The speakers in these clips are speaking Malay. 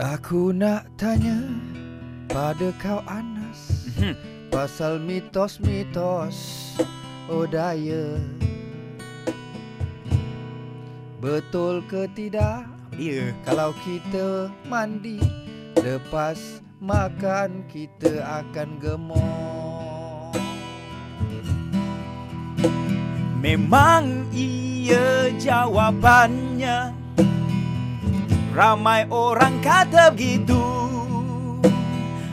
Aku nak tanya pada kau Anas Mhm. Pasal mitos-mitos Odaya Betul ke tidak Dia. Kalau kita mandi Lepas makan kita akan gemuk Memang iya jawapannya Ramai orang kata begitu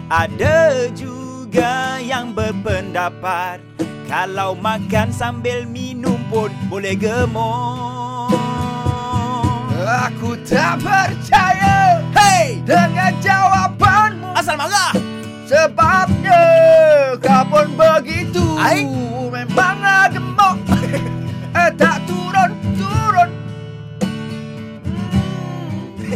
Ada juga yang berpendapat Kalau makan sambil minum pun boleh gemuk Aku tak percaya Hey! dengan jawapanmu Asal marah! Sebabnya kau pun begitu Ai?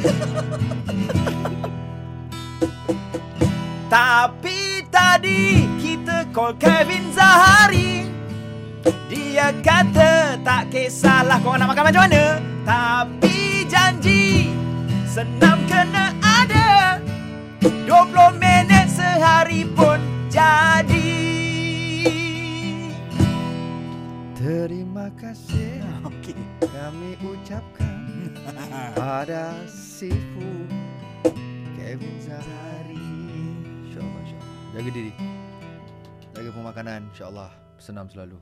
Tapi tadi kita call Kevin Zahari. Dia kata tak kisahlah kau nak makan macam mana. Tapi janji senam kena ada. 20 minit sehari pun jadi. Terima kasih Okey. kami ucapkan pada Sifu. Kevin Zahari. InsyaAllah insyaAllah. Jaga diri. Jaga pemakanan InsyaAllah. Senam selalu